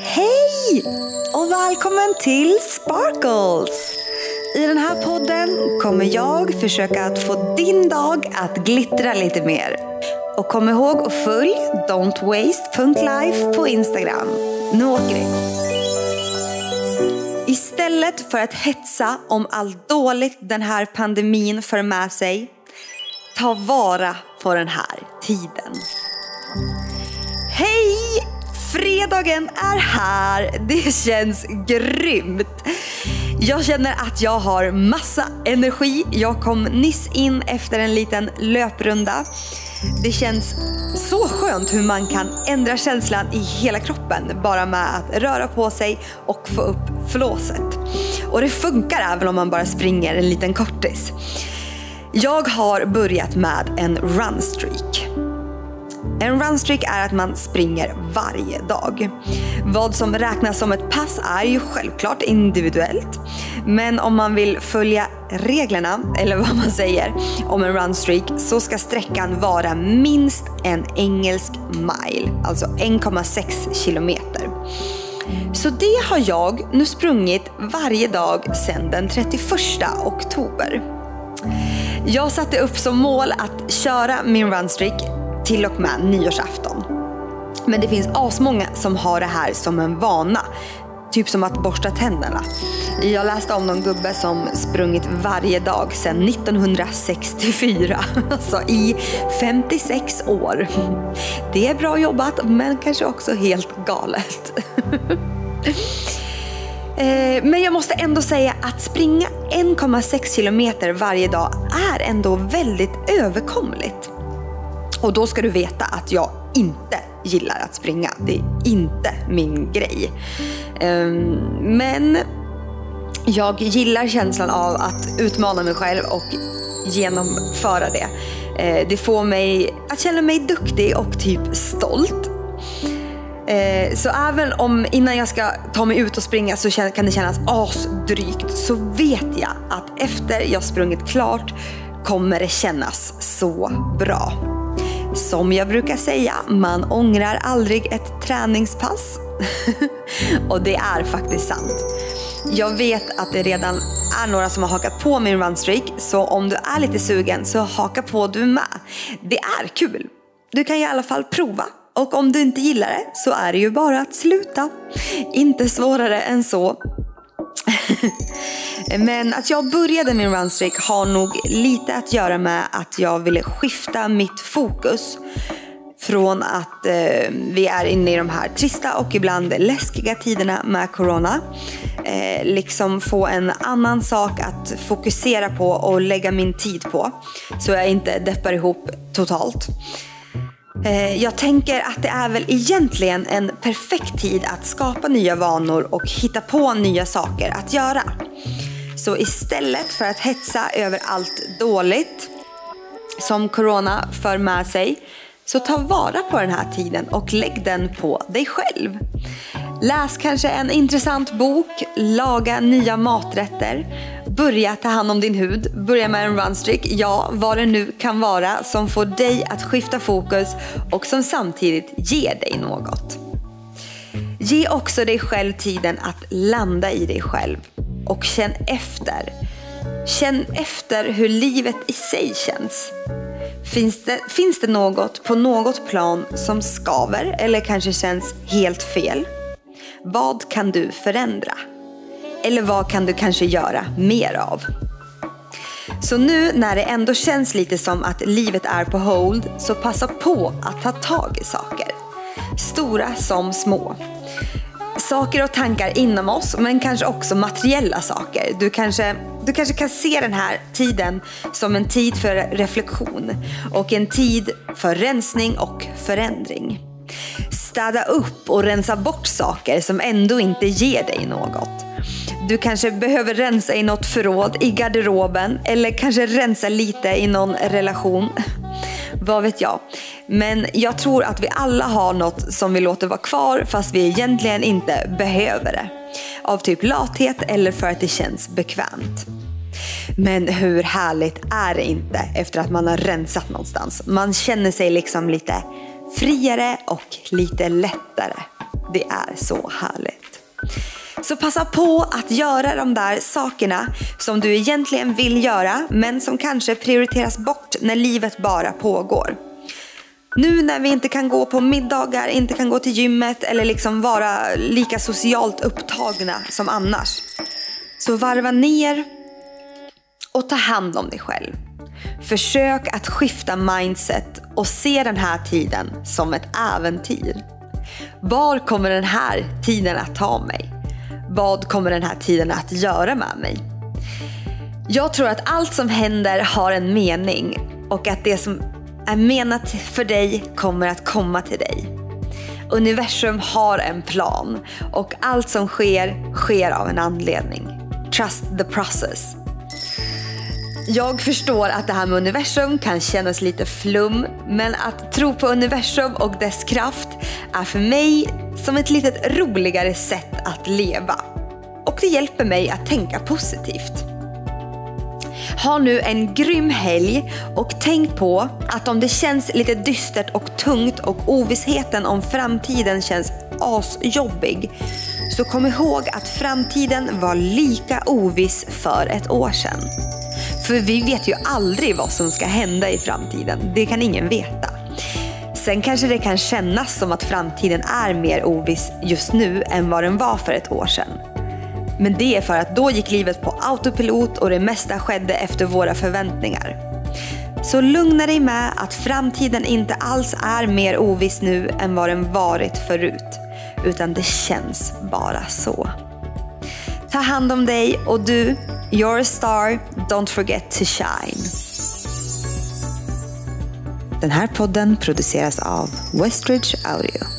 Hej och välkommen till Sparkles! I den här podden kommer jag försöka att få din dag att glittra lite mer. Och kom ihåg att följ don'twaste.life på Instagram. Nu åker vi! Istället för att hetsa om allt dåligt den här pandemin för med sig, ta vara på den här tiden. Hej! Fredagen är här. Det känns grymt. Jag känner att jag har massa energi. Jag kom nyss in efter en liten löprunda. Det känns så skönt hur man kan ändra känslan i hela kroppen bara med att röra på sig och få upp flåset. Och det funkar även om man bara springer en liten kortis. Jag har börjat med en runstreak. En runstreak är att man springer varje dag. Vad som räknas som ett pass är ju självklart individuellt. Men om man vill följa reglerna, eller vad man säger, om en runstreak så ska sträckan vara minst en engelsk mile, alltså 1,6 kilometer. Så det har jag nu sprungit varje dag sedan den 31 oktober. Jag satte upp som mål att köra min runstreak till och med nyårsafton. Men det finns asmånga som har det här som en vana. Typ som att borsta tänderna. Jag läste om någon gubbe som sprungit varje dag sedan 1964. Alltså i 56 år. Det är bra jobbat men kanske också helt galet. Eh, men jag måste ändå säga att springa 1,6 kilometer varje dag är ändå väldigt överkomligt. Och då ska du veta att jag inte gillar att springa. Det är inte min grej. Ehm, men jag gillar känslan av att utmana mig själv och genomföra det. Eh, det får mig att känna mig duktig och typ stolt. Eh, så även om innan jag ska ta mig ut och springa så kan det kännas asdrygt så vet jag att efter jag sprungit klart kommer det kännas så bra. Som jag brukar säga, man ångrar aldrig ett träningspass. och det är faktiskt sant. Jag vet att det redan är några som har hakat på min runstreak, så om du är lite sugen så haka på du med. Det är kul. Du kan i alla fall prova. Och om du inte gillar det så är det ju bara att sluta. Inte svårare än så. Men att jag började min runstreak har nog lite att göra med att jag ville skifta mitt fokus från att eh, vi är inne i de här trista och ibland läskiga tiderna med corona. Eh, liksom få en annan sak att fokusera på och lägga min tid på. Så jag inte deppar ihop totalt. Eh, jag tänker att det är väl egentligen en perfekt tid att skapa nya vanor och hitta på nya saker att göra. Så istället för att hetsa över allt dåligt som corona för med sig, så ta vara på den här tiden och lägg den på dig själv. Läs kanske en intressant bok, laga nya maträtter, börja ta hand om din hud, börja med en runstreak, ja vad det nu kan vara som får dig att skifta fokus och som samtidigt ger dig något. Ge också dig själv tiden att landa i dig själv och känn efter. Känn efter hur livet i sig känns. Finns det, finns det något på något plan som skaver eller kanske känns helt fel? Vad kan du förändra? Eller vad kan du kanske göra mer av? Så nu när det ändå känns lite som att livet är på hold, så passa på att ta tag i saker. Stora som små. Saker och tankar inom oss, men kanske också materiella saker. Du kanske, du kanske kan se den här tiden som en tid för reflektion och en tid för rensning och förändring. Städa upp och rensa bort saker som ändå inte ger dig något. Du kanske behöver rensa i något förråd i garderoben eller kanske rensa lite i någon relation. Vad vet jag. Men jag tror att vi alla har något som vi låter vara kvar fast vi egentligen inte behöver det. Av typ lathet eller för att det känns bekvämt. Men hur härligt är det inte efter att man har rensat någonstans? Man känner sig liksom lite friare och lite lättare. Det är så härligt. Så passa på att göra de där sakerna som du egentligen vill göra men som kanske prioriteras bort när livet bara pågår. Nu när vi inte kan gå på middagar, inte kan gå till gymmet eller liksom vara lika socialt upptagna som annars. Så varva ner och ta hand om dig själv. Försök att skifta mindset och se den här tiden som ett äventyr. Var kommer den här tiden att ta mig? Vad kommer den här tiden att göra med mig? Jag tror att allt som händer har en mening och att det som är menat för dig kommer att komma till dig. Universum har en plan och allt som sker, sker av en anledning. Trust the process. Jag förstår att det här med universum kan kännas lite flum, men att tro på universum och dess kraft är för mig som ett litet roligare sätt att leva. Och det hjälper mig att tänka positivt. Ha nu en grym helg och tänk på att om det känns lite dystert och tungt och ovissheten om framtiden känns asjobbig så kom ihåg att framtiden var lika oviss för ett år sedan. För vi vet ju aldrig vad som ska hända i framtiden. Det kan ingen veta. Sen kanske det kan kännas som att framtiden är mer oviss just nu än vad den var för ett år sedan. Men det är för att då gick livet på autopilot och det mesta skedde efter våra förväntningar. Så lugna dig med att framtiden inte alls är mer oviss nu än vad den varit förut. Utan det känns bara så. Ta hand om dig och du, you're a star, don't forget to shine. Den här podden produceras av Westridge Audio.